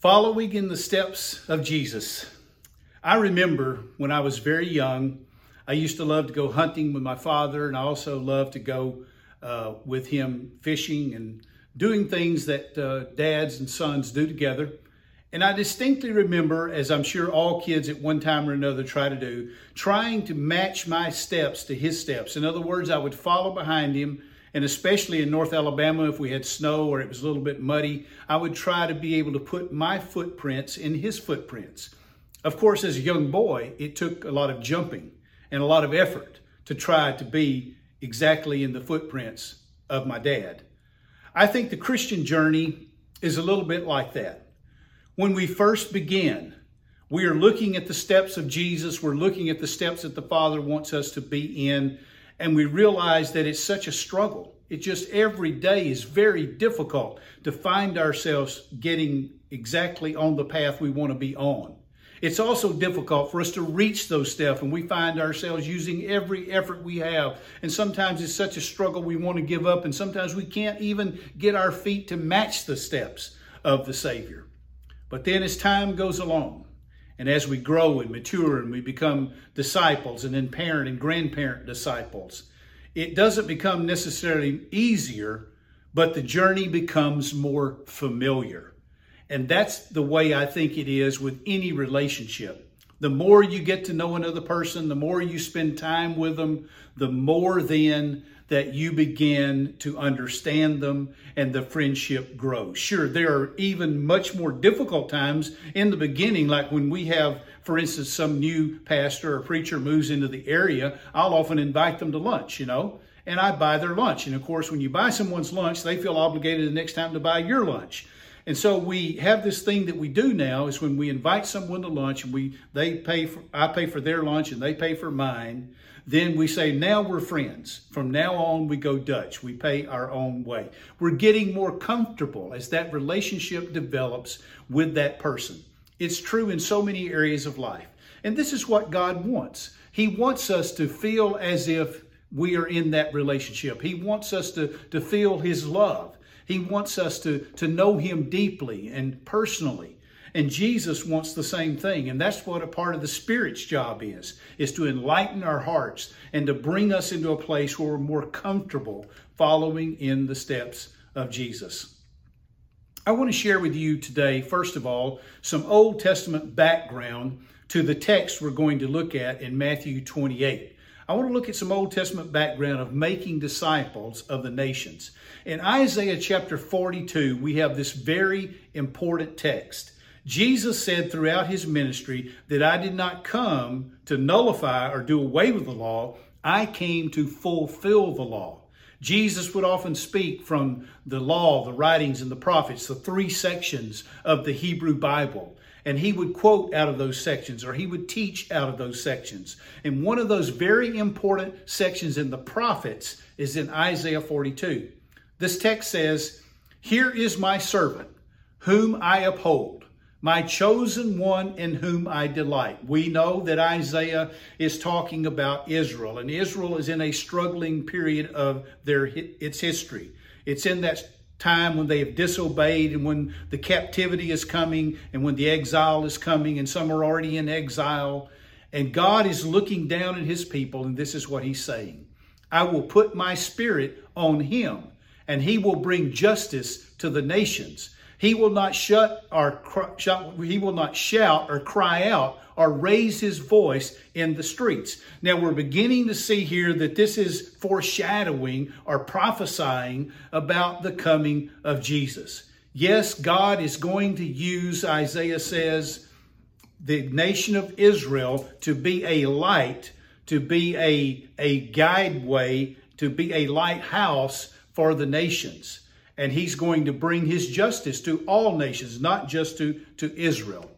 Following in the steps of Jesus. I remember when I was very young, I used to love to go hunting with my father, and I also loved to go uh, with him fishing and doing things that uh, dads and sons do together. And I distinctly remember, as I'm sure all kids at one time or another try to do, trying to match my steps to his steps. In other words, I would follow behind him and especially in North Alabama, if we had snow or it was a little bit muddy, I would try to be able to put my footprints in his footprints. Of course, as a young boy, it took a lot of jumping and a lot of effort to try to be exactly in the footprints of my dad. I think the Christian journey is a little bit like that. When we first begin, we are looking at the steps of Jesus, we're looking at the steps that the Father wants us to be in and we realize that it's such a struggle. It just every day is very difficult to find ourselves getting exactly on the path we want to be on. It's also difficult for us to reach those steps, and we find ourselves using every effort we have. And sometimes it's such a struggle we want to give up, and sometimes we can't even get our feet to match the steps of the Savior. But then as time goes along, and as we grow and mature and we become disciples and then parent and grandparent disciples, it doesn't become necessarily easier, but the journey becomes more familiar. And that's the way I think it is with any relationship. The more you get to know another person, the more you spend time with them, the more then that you begin to understand them and the friendship grows. Sure, there are even much more difficult times in the beginning, like when we have, for instance, some new pastor or preacher moves into the area, I'll often invite them to lunch, you know, and I buy their lunch. And of course, when you buy someone's lunch, they feel obligated the next time to buy your lunch. And so we have this thing that we do now is when we invite someone to lunch and we they pay for I pay for their lunch and they pay for mine then we say, now we're friends. From now on, we go Dutch. We pay our own way. We're getting more comfortable as that relationship develops with that person. It's true in so many areas of life. And this is what God wants. He wants us to feel as if we are in that relationship. He wants us to, to feel His love. He wants us to, to know Him deeply and personally. And Jesus wants the same thing. And that's what a part of the Spirit's job is, is to enlighten our hearts and to bring us into a place where we're more comfortable following in the steps of Jesus. I want to share with you today, first of all, some Old Testament background to the text we're going to look at in Matthew 28. I want to look at some Old Testament background of making disciples of the nations. In Isaiah chapter 42, we have this very important text. Jesus said throughout his ministry that I did not come to nullify or do away with the law, I came to fulfill the law. Jesus would often speak from the law, the writings, and the prophets, the three sections of the Hebrew Bible. And he would quote out of those sections or he would teach out of those sections. And one of those very important sections in the prophets is in Isaiah 42. This text says, Here is my servant, whom I uphold my chosen one in whom I delight. We know that Isaiah is talking about Israel, and Israel is in a struggling period of their its history. It's in that time when they have disobeyed and when the captivity is coming and when the exile is coming and some are already in exile. And God is looking down at his people, and this is what he's saying. I will put my spirit on him, and he will bring justice to the nations. He will not shut or shut, he will not shout or cry out or raise his voice in the streets. Now we're beginning to see here that this is foreshadowing or prophesying about the coming of Jesus. Yes, God is going to use, Isaiah says, the nation of Israel to be a light, to be a, a guideway, to be a lighthouse for the nations and he's going to bring his justice to all nations, not just to, to Israel.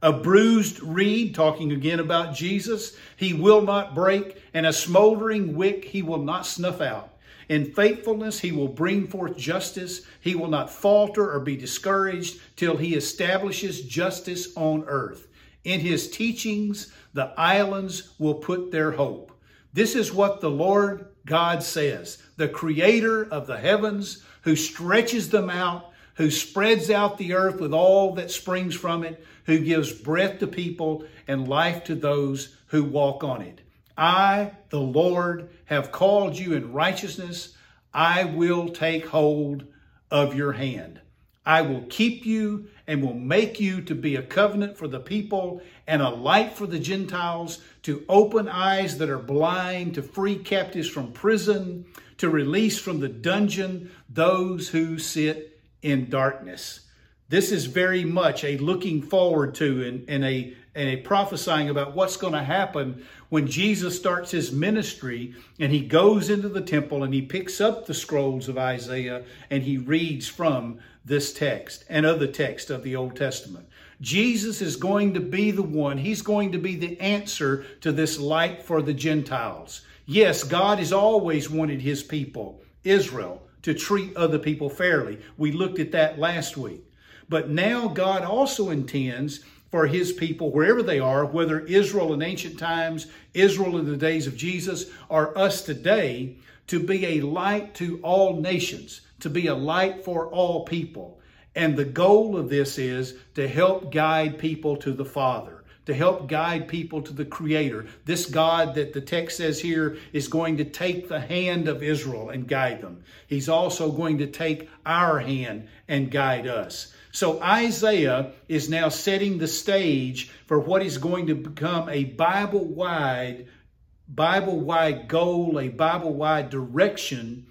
A bruised reed, talking again about Jesus, he will not break, and a smoldering wick he will not snuff out. In faithfulness, he will bring forth justice. He will not falter or be discouraged till he establishes justice on earth. In his teachings, the islands will put their hope. This is what the Lord God says, the creator of the heavens, who stretches them out, who spreads out the earth with all that springs from it, who gives breath to people and life to those who walk on it. I, the Lord, have called you in righteousness. I will take hold of your hand. I will keep you and will make you to be a covenant for the people and a light for the Gentiles, to open eyes that are blind, to free captives from prison, to release from the dungeon those who sit in darkness. This is very much a looking forward to and, and a and a prophesying about what's going to happen when Jesus starts his ministry and he goes into the temple and he picks up the scrolls of Isaiah and he reads from this text and other texts of the Old Testament. Jesus is going to be the one, he's going to be the answer to this light for the Gentiles. Yes, God has always wanted his people, Israel, to treat other people fairly. We looked at that last week. But now God also intends for his people, wherever they are, whether Israel in ancient times, Israel in the days of Jesus, or us today, to be a light to all nations, to be a light for all people. And the goal of this is to help guide people to the Father, to help guide people to the Creator. This God that the text says here is going to take the hand of Israel and guide them. He's also going to take our hand and guide us. So Isaiah is now setting the stage for what is going to become a Bible wide, Bible wide goal, a Bible wide direction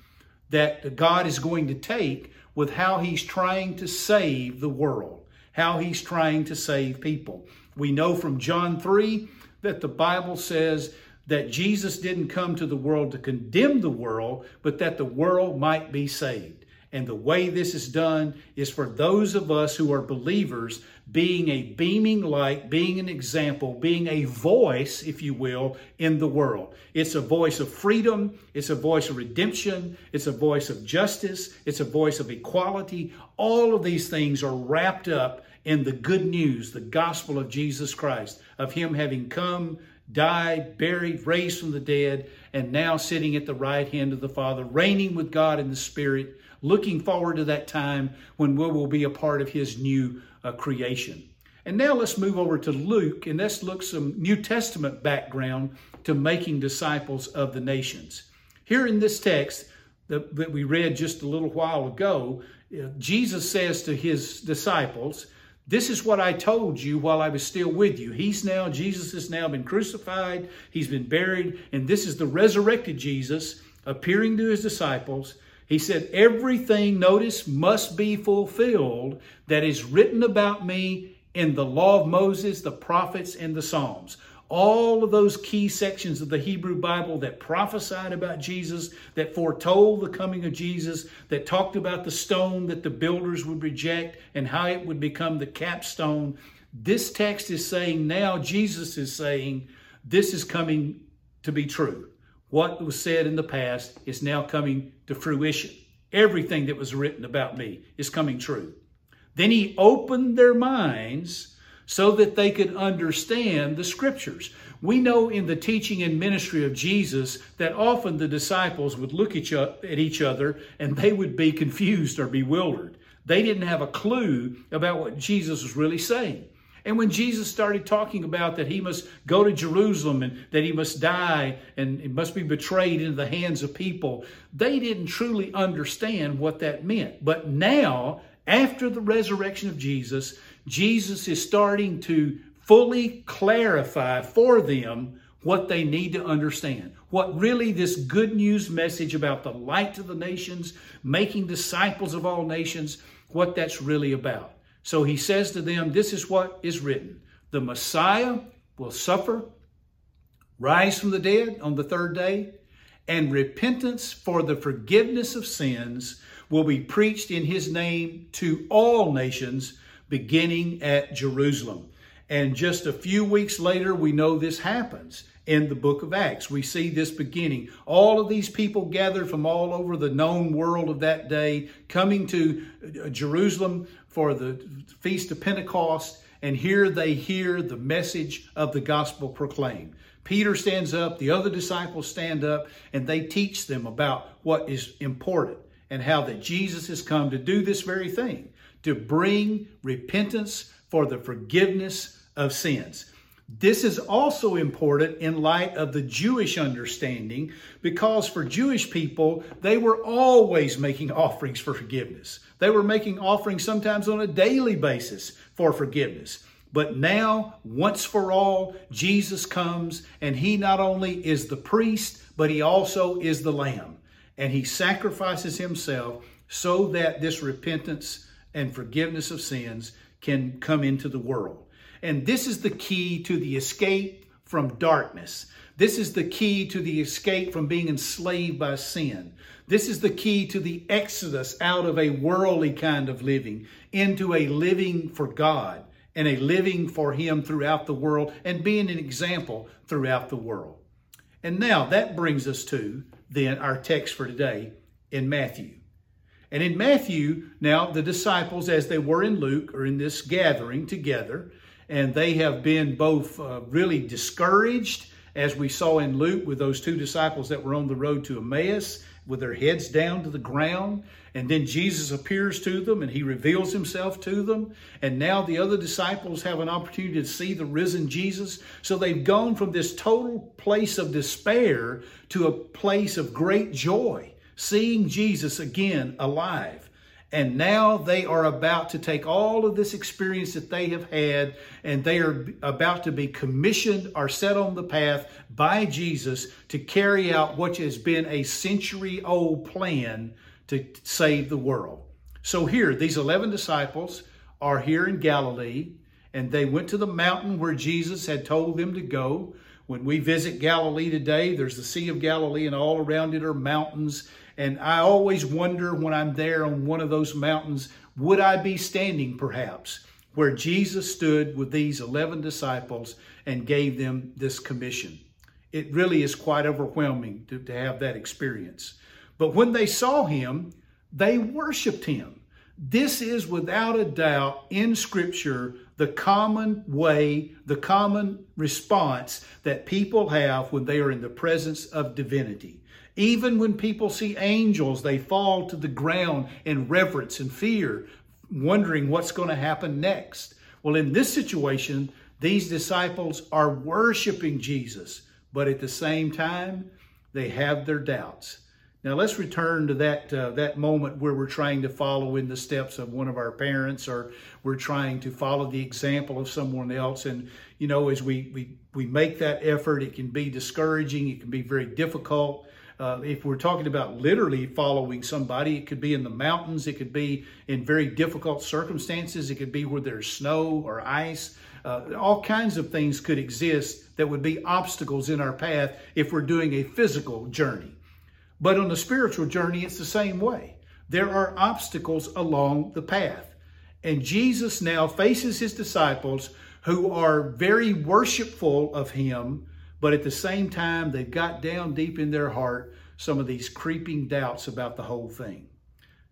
that God is going to take with how he's trying to save the world, how he's trying to save people. We know from John 3 that the Bible says that Jesus didn't come to the world to condemn the world, but that the world might be saved. And the way this is done is for those of us who are believers being a beaming light, being an example, being a voice, if you will, in the world. It's a voice of freedom, it's a voice of redemption, it's a voice of justice, it's a voice of equality. All of these things are wrapped up in the good news, the gospel of Jesus Christ, of Him having come, died, buried, raised from the dead, and now sitting at the right hand of the Father, reigning with God in the Spirit looking forward to that time when we will be a part of his new uh, creation. And now let's move over to Luke and let's look some New Testament background to making disciples of the nations. Here in this text that, that we read just a little while ago, uh, Jesus says to his disciples, this is what I told you while I was still with you. He's now, Jesus has now been crucified, he's been buried, and this is the resurrected Jesus appearing to his disciples he said, Everything, notice, must be fulfilled that is written about me in the law of Moses, the prophets, and the Psalms. All of those key sections of the Hebrew Bible that prophesied about Jesus, that foretold the coming of Jesus, that talked about the stone that the builders would reject and how it would become the capstone. This text is saying now, Jesus is saying, this is coming to be true. What was said in the past is now coming to fruition. Everything that was written about me is coming true. Then he opened their minds so that they could understand the scriptures. We know in the teaching and ministry of Jesus that often the disciples would look at each other and they would be confused or bewildered. They didn't have a clue about what Jesus was really saying. And when Jesus started talking about that he must go to Jerusalem and that he must die and he must be betrayed into the hands of people, they didn't truly understand what that meant. But now, after the resurrection of Jesus, Jesus is starting to fully clarify for them what they need to understand. What really this good news message about the light to the nations, making disciples of all nations, what that's really about. So he says to them, This is what is written the Messiah will suffer, rise from the dead on the third day, and repentance for the forgiveness of sins will be preached in his name to all nations, beginning at Jerusalem. And just a few weeks later, we know this happens in the book of Acts. We see this beginning. All of these people gathered from all over the known world of that day, coming to Jerusalem for the Feast of Pentecost, and here they hear the message of the gospel proclaimed. Peter stands up, the other disciples stand up, and they teach them about what is important. and how that Jesus has come to do this very thing, to bring repentance for the forgiveness of sins. This is also important in light of the Jewish understanding because for Jewish people, they were always making offerings for forgiveness. They were making offerings sometimes on a daily basis for forgiveness. But now, once for all, Jesus comes and he not only is the priest, but he also is the lamb. And he sacrifices himself so that this repentance and forgiveness of sins can come into the world. And this is the key to the escape from darkness. This is the key to the escape from being enslaved by sin. This is the key to the exodus out of a worldly kind of living into a living for God and a living for Him throughout the world and being an example throughout the world. And now that brings us to then our text for today in Matthew. And in Matthew, now the disciples, as they were in Luke, are in this gathering together and they have been both uh, really discouraged, as we saw in Luke with those two disciples that were on the road to Emmaus with their heads down to the ground. And then Jesus appears to them and he reveals himself to them. And now the other disciples have an opportunity to see the risen Jesus. So they've gone from this total place of despair to a place of great joy, seeing Jesus again alive. And now they are about to take all of this experience that they have had and they are about to be commissioned or set on the path by Jesus to carry out what has been a century old plan to save the world. So here, these 11 disciples are here in Galilee and they went to the mountain where Jesus had told them to go. When we visit Galilee today, there's the Sea of Galilee and all around it are mountains and I always wonder when I'm there on one of those mountains, would I be standing perhaps where Jesus stood with these 11 disciples and gave them this commission? It really is quite overwhelming to, to have that experience. But when they saw him, they worshiped him. This is without a doubt in Scripture the common way, the common response that people have when they are in the presence of divinity. Even when people see angels, they fall to the ground in reverence and fear, wondering what's going to happen next. Well, in this situation, these disciples are worshiping Jesus, but at the same time, they have their doubts. Now let's return to that uh, that moment where we're trying to follow in the steps of one of our parents, or we're trying to follow the example of someone else. And you know, as we we we make that effort, it can be discouraging. It can be very difficult. Uh, if we're talking about literally following somebody, it could be in the mountains, it could be in very difficult circumstances, it could be where there's snow or ice. Uh, all kinds of things could exist that would be obstacles in our path if we're doing a physical journey. But on the spiritual journey, it's the same way. There are obstacles along the path. And Jesus now faces his disciples who are very worshipful of him, but at the same time, they've got down deep in their heart some of these creeping doubts about the whole thing.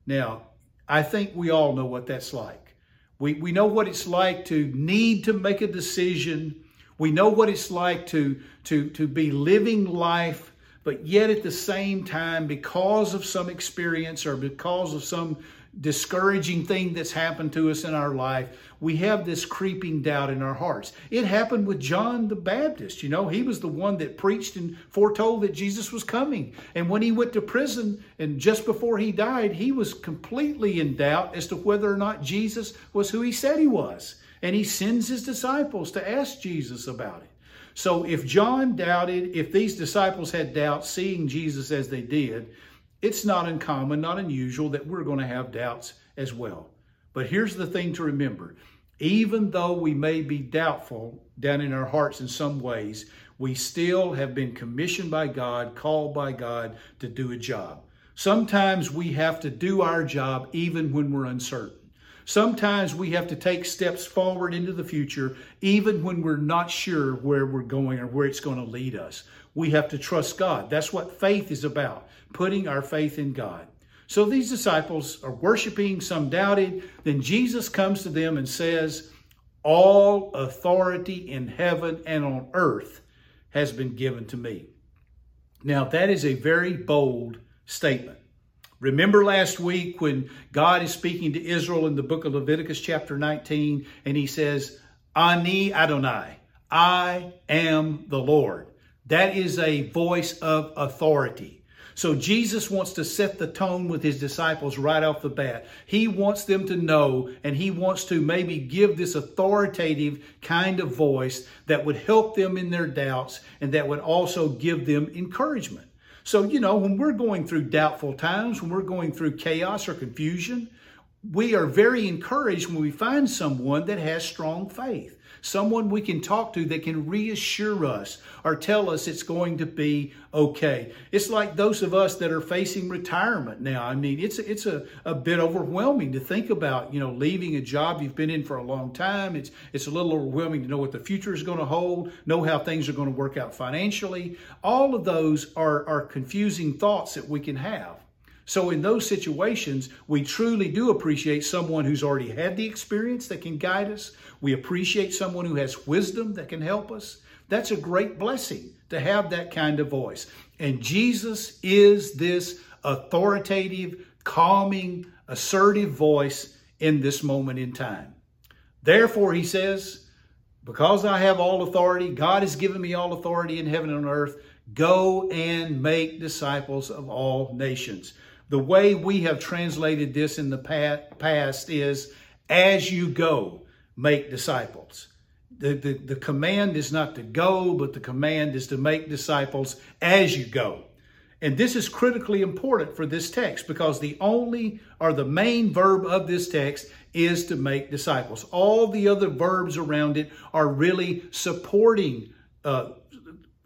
Now, I think we all know what that's like. We, we know what it's like to need to make a decision. We know what it's like to, to, to be living life, but yet at the same time, because of some experience or because of some discouraging thing that's happened to us in our life, we have this creeping doubt in our hearts. It happened with John the Baptist. You know, he was the one that preached and foretold that Jesus was coming. And when he went to prison and just before he died, he was completely in doubt as to whether or not Jesus was who he said he was. And he sends his disciples to ask Jesus about it. So if John doubted, if these disciples had doubts seeing Jesus as they did, it's not uncommon, not unusual that we're going to have doubts as well. But here's the thing to remember. Even though we may be doubtful down in our hearts in some ways, we still have been commissioned by God, called by God to do a job. Sometimes we have to do our job even when we're uncertain. Sometimes we have to take steps forward into the future, even when we're not sure where we're going or where it's going to lead us. We have to trust God. That's what faith is about, putting our faith in God. So these disciples are worshiping, some doubted. Then Jesus comes to them and says, All authority in heaven and on earth has been given to me. Now, that is a very bold statement. Remember last week when God is speaking to Israel in the book of Leviticus, chapter 19, and he says, Ani Adonai, I am the Lord. That is a voice of authority. So Jesus wants to set the tone with his disciples right off the bat. He wants them to know and he wants to maybe give this authoritative kind of voice that would help them in their doubts and that would also give them encouragement. So, you know, when we're going through doubtful times, when we're going through chaos or confusion, we are very encouraged when we find someone that has strong faith, someone we can talk to that can reassure us or tell us it's going to be okay. It's like those of us that are facing retirement now. I mean, it's it's a, a bit overwhelming to think about, you know, leaving a job you've been in for a long time. It's it's a little overwhelming to know what the future is going to hold, know how things are going to work out financially. All of those are, are confusing thoughts that we can have. So in those situations, we truly do appreciate someone who's already had the experience that can guide us. We appreciate someone who has wisdom that can help us. That's a great blessing to have that kind of voice. And Jesus is this authoritative, calming, assertive voice in this moment in time. Therefore, he says, because I have all authority, God has given me all authority in heaven and on earth, go and make disciples of all nations. The way we have translated this in the past is as you go, make disciples. The, the, the command is not to go, but the command is to make disciples as you go. And this is critically important for this text because the only or the main verb of this text is to make disciples. All the other verbs around it are really supporting uh,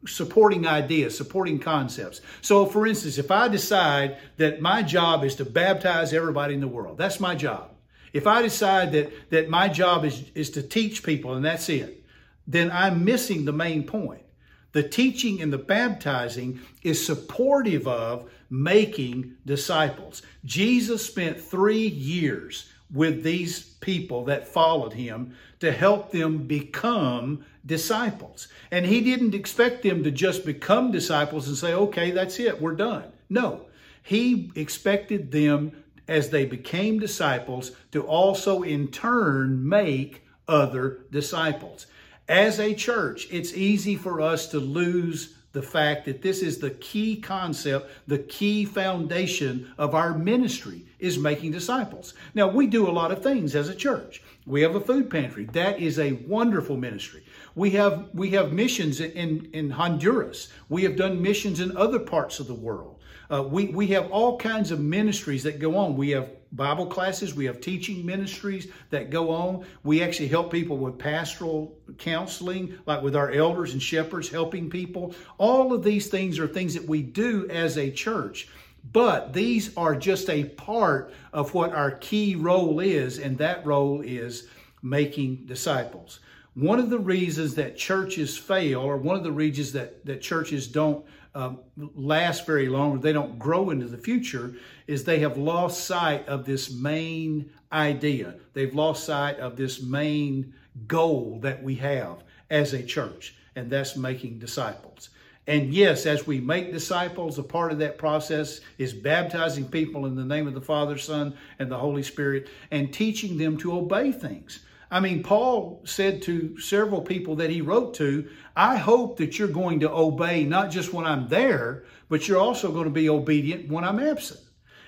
supporting ideas, supporting concepts. So, for instance, if I decide that my job is to baptize everybody in the world, that's my job. If I decide that, that my job is, is to teach people and that's it, then I'm missing the main point. The teaching and the baptizing is supportive of making disciples. Jesus spent three years with these people that followed him to help them become disciples. And he didn't expect them to just become disciples and say, okay, that's it, we're done. No, he expected them as they became disciples to also in turn make other disciples. As a church, it's easy for us to lose the fact that this is the key concept, the key foundation of our ministry is making disciples. Now, we do a lot of things as a church. We have a food pantry. That is a wonderful ministry. We have we have missions in, in Honduras. We have done missions in other parts of the world. Uh, we, we have all kinds of ministries that go on. We have Bible classes, we have teaching ministries that go on. We actually help people with pastoral counseling, like with our elders and shepherds, helping people. All of these things are things that we do as a church. But these are just a part of what our key role is, and that role is making disciples. One of the reasons that churches fail, or one of the reasons that, that churches don't um, last very long they don't grow into the future is they have lost sight of this main idea. They've lost sight of this main goal that we have as a church, and that's making disciples. And yes, as we make disciples, a part of that process is baptizing people in the name of the Father, Son, and the Holy Spirit and teaching them to obey things. I mean, Paul said to several people that he wrote to, I hope that you're going to obey not just when I'm there, but you're also going to be obedient when I'm absent.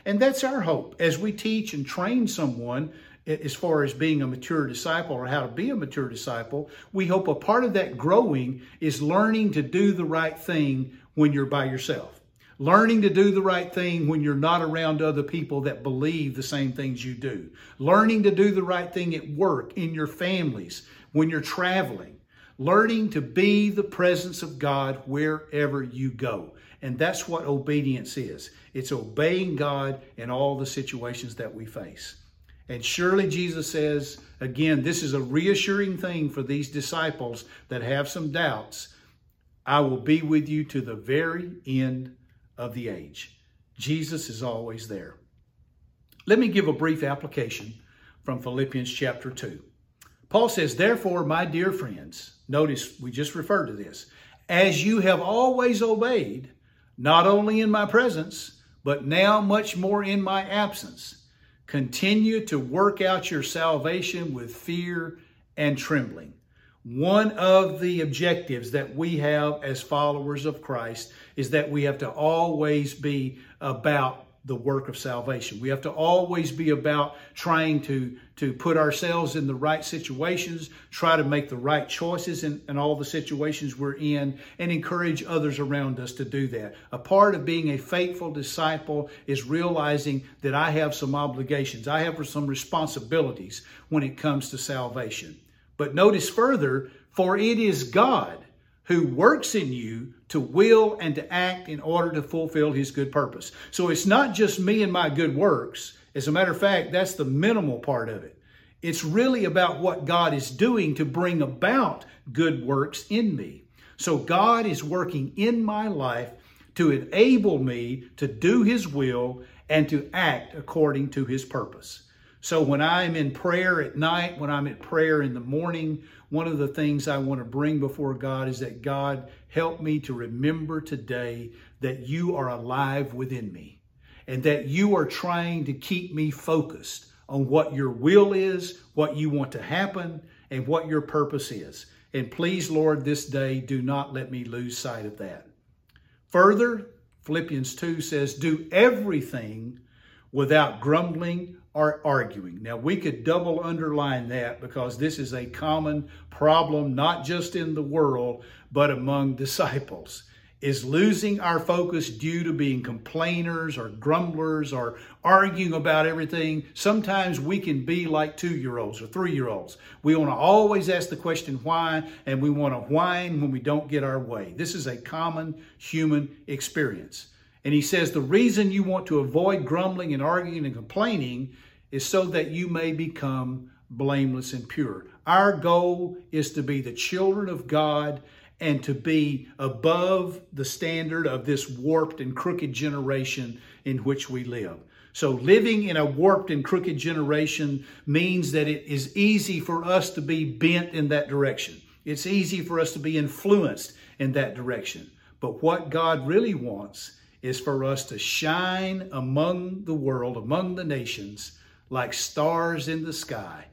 And that's our hope as we teach and train someone as far as being a mature disciple or how to be a mature disciple. We hope a part of that growing is learning to do the right thing when you're by yourself learning to do the right thing when you're not around other people that believe the same things you do, learning to do the right thing at work, in your families, when you're traveling, learning to be the presence of God wherever you go. And that's what obedience is it's obeying God in all the situations that we face. And surely Jesus says, again, this is a reassuring thing for these disciples that have some doubts. I will be with you to the very end of the age. Jesus is always there. Let me give a brief application from Philippians chapter 2. Paul says, Therefore, my dear friends, notice we just referred to this, as you have always obeyed, not only in my presence, but now much more in my absence. Continue to work out your salvation with fear and trembling. One of the objectives that we have as followers of Christ is that we have to always be about the work of salvation. We have to always be about trying to, to put ourselves in the right situations, try to make the right choices in, in all the situations we're in, and encourage others around us to do that. A part of being a faithful disciple is realizing that I have some obligations, I have some responsibilities when it comes to salvation. But notice further, for it is God who works in you to will and to act in order to fulfill his good purpose. So it's not just me and my good works. As a matter of fact, that's the minimal part of it. It's really about what God is doing to bring about good works in me. So God is working in my life to enable me to do his will and to act according to his purpose. So when I'm in prayer at night, when I'm at prayer in the morning, one of the things I want to bring before God is that God help me to remember today that you are alive within me and that you are trying to keep me focused on what your will is, what you want to happen, and what your purpose is. And please, Lord, this day, do not let me lose sight of that. Further, Philippians 2 says, Do everything without grumbling or arguing. Now, we could double underline that because this is a common problem, not just in the world, but among disciples. Is losing our focus due to being complainers or grumblers or arguing about everything? Sometimes we can be like two year olds or three year olds. We want to always ask the question why, and we want to whine when we don't get our way. This is a common human experience. And he says the reason you want to avoid grumbling and arguing and complaining is so that you may become blameless and pure. Our goal is to be the children of God and to be above the standard of this warped and crooked generation in which we live. So, living in a warped and crooked generation means that it is easy for us to be bent in that direction. It's easy for us to be influenced in that direction. But what God really wants is for us to shine among the world, among the nations, like stars in the sky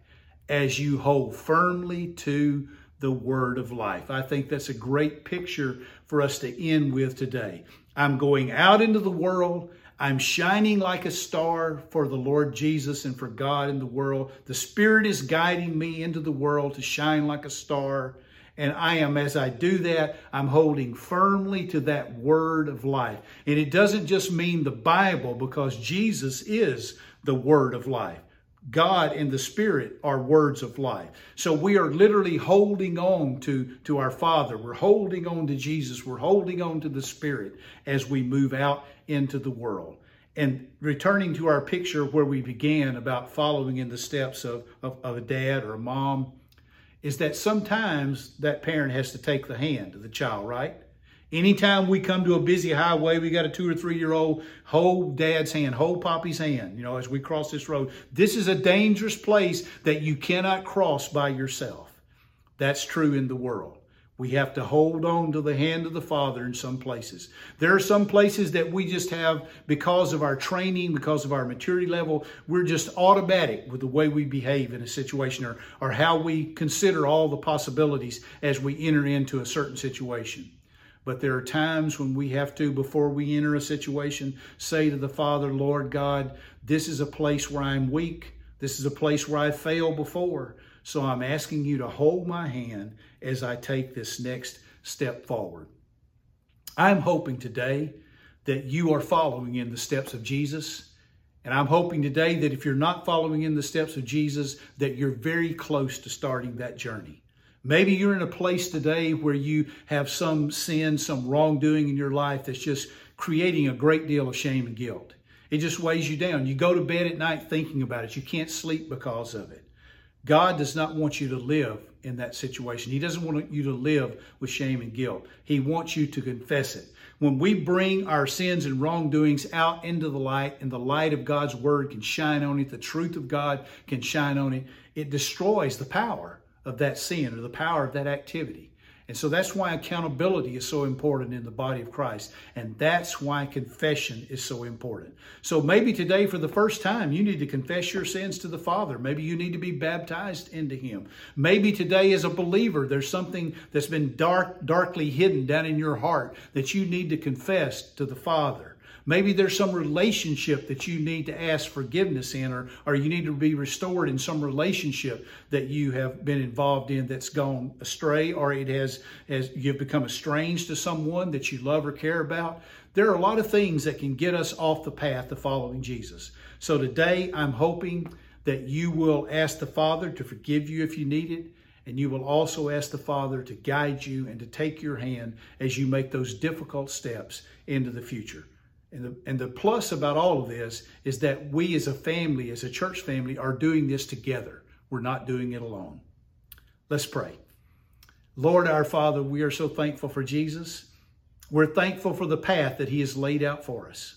as you hold firmly to the word of life. I think that's a great picture for us to end with today. I'm going out into the world. I'm shining like a star for the Lord Jesus and for God in the world. The Spirit is guiding me into the world to shine like a star. And I am, as I do that, I'm holding firmly to that word of life. And it doesn't just mean the Bible because Jesus is the word of life. God and the Spirit are words of life. So we are literally holding on to, to our Father. We're holding on to Jesus. We're holding on to the Spirit as we move out into the world. And returning to our picture where we began about following in the steps of, of, of a dad or a mom is that sometimes that parent has to take the hand of the child, right? Anytime we come to a busy highway, we got a two or three year old, hold dad's hand, hold Poppy's hand, you know, as we cross this road. This is a dangerous place that you cannot cross by yourself. That's true in the world. We have to hold on to the hand of the Father in some places. There are some places that we just have, because of our training, because of our maturity level, we're just automatic with the way we behave in a situation or, or how we consider all the possibilities as we enter into a certain situation. But there are times when we have to, before we enter a situation, say to the Father, Lord God, this is a place where I'm weak. This is a place where I failed before. So I'm asking you to hold my hand as I take this next step forward. I'm hoping today that you are following in the steps of Jesus. And I'm hoping today that if you're not following in the steps of Jesus, that you're very close to starting that journey. Maybe you're in a place today where you have some sin, some wrongdoing in your life that's just creating a great deal of shame and guilt. It just weighs you down. You go to bed at night thinking about it. You can't sleep because of it. God does not want you to live in that situation. He doesn't want you to live with shame and guilt. He wants you to confess it. When we bring our sins and wrongdoings out into the light and the light of God's word can shine on it, the truth of God can shine on it, it destroys the power of that sin or the power of that activity. And so that's why accountability is so important in the body of Christ. And that's why confession is so important. So maybe today, for the first time, you need to confess your sins to the Father. Maybe you need to be baptized into Him. Maybe today, as a believer, there's something that's been dark, darkly hidden down in your heart that you need to confess to the Father. Maybe there's some relationship that you need to ask forgiveness in, or, or you need to be restored in some relationship that you have been involved in that's gone astray, or it has, has you've become estranged to someone that you love or care about. There are a lot of things that can get us off the path of following Jesus. So today, I'm hoping that you will ask the Father to forgive you if you need it. And you will also ask the Father to guide you and to take your hand as you make those difficult steps into the future. And the, and the plus about all of this is that we as a family, as a church family, are doing this together. We're not doing it alone. Let's pray. Lord our Father, we are so thankful for Jesus. We're thankful for the path that he has laid out for us.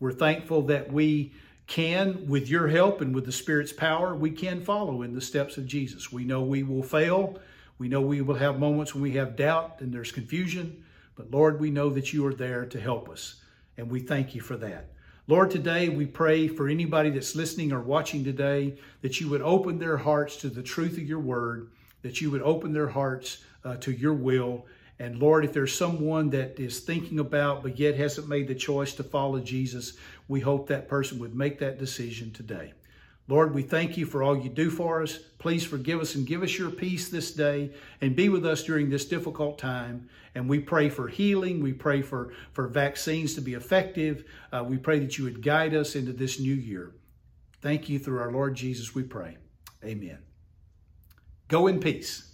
We're thankful that we can, with your help and with the Spirit's power, we can follow in the steps of Jesus. We know we will fail. We know we will have moments when we have doubt and there's confusion. But Lord, we know that you are there to help us and we thank you for that. Lord, today we pray for anybody that's listening or watching today that you would open their hearts to the truth of your word, that you would open their hearts uh, to your will. And Lord, if there's someone that is thinking about but yet hasn't made the choice to follow Jesus, we hope that person would make that decision today. Lord, we thank you for all you do for us. Please forgive us and give us your peace this day and be with us during this difficult time. And we pray for healing. We pray for, for vaccines to be effective. Uh, we pray that you would guide us into this new year. Thank you through our Lord Jesus, we pray. Amen. Go in peace.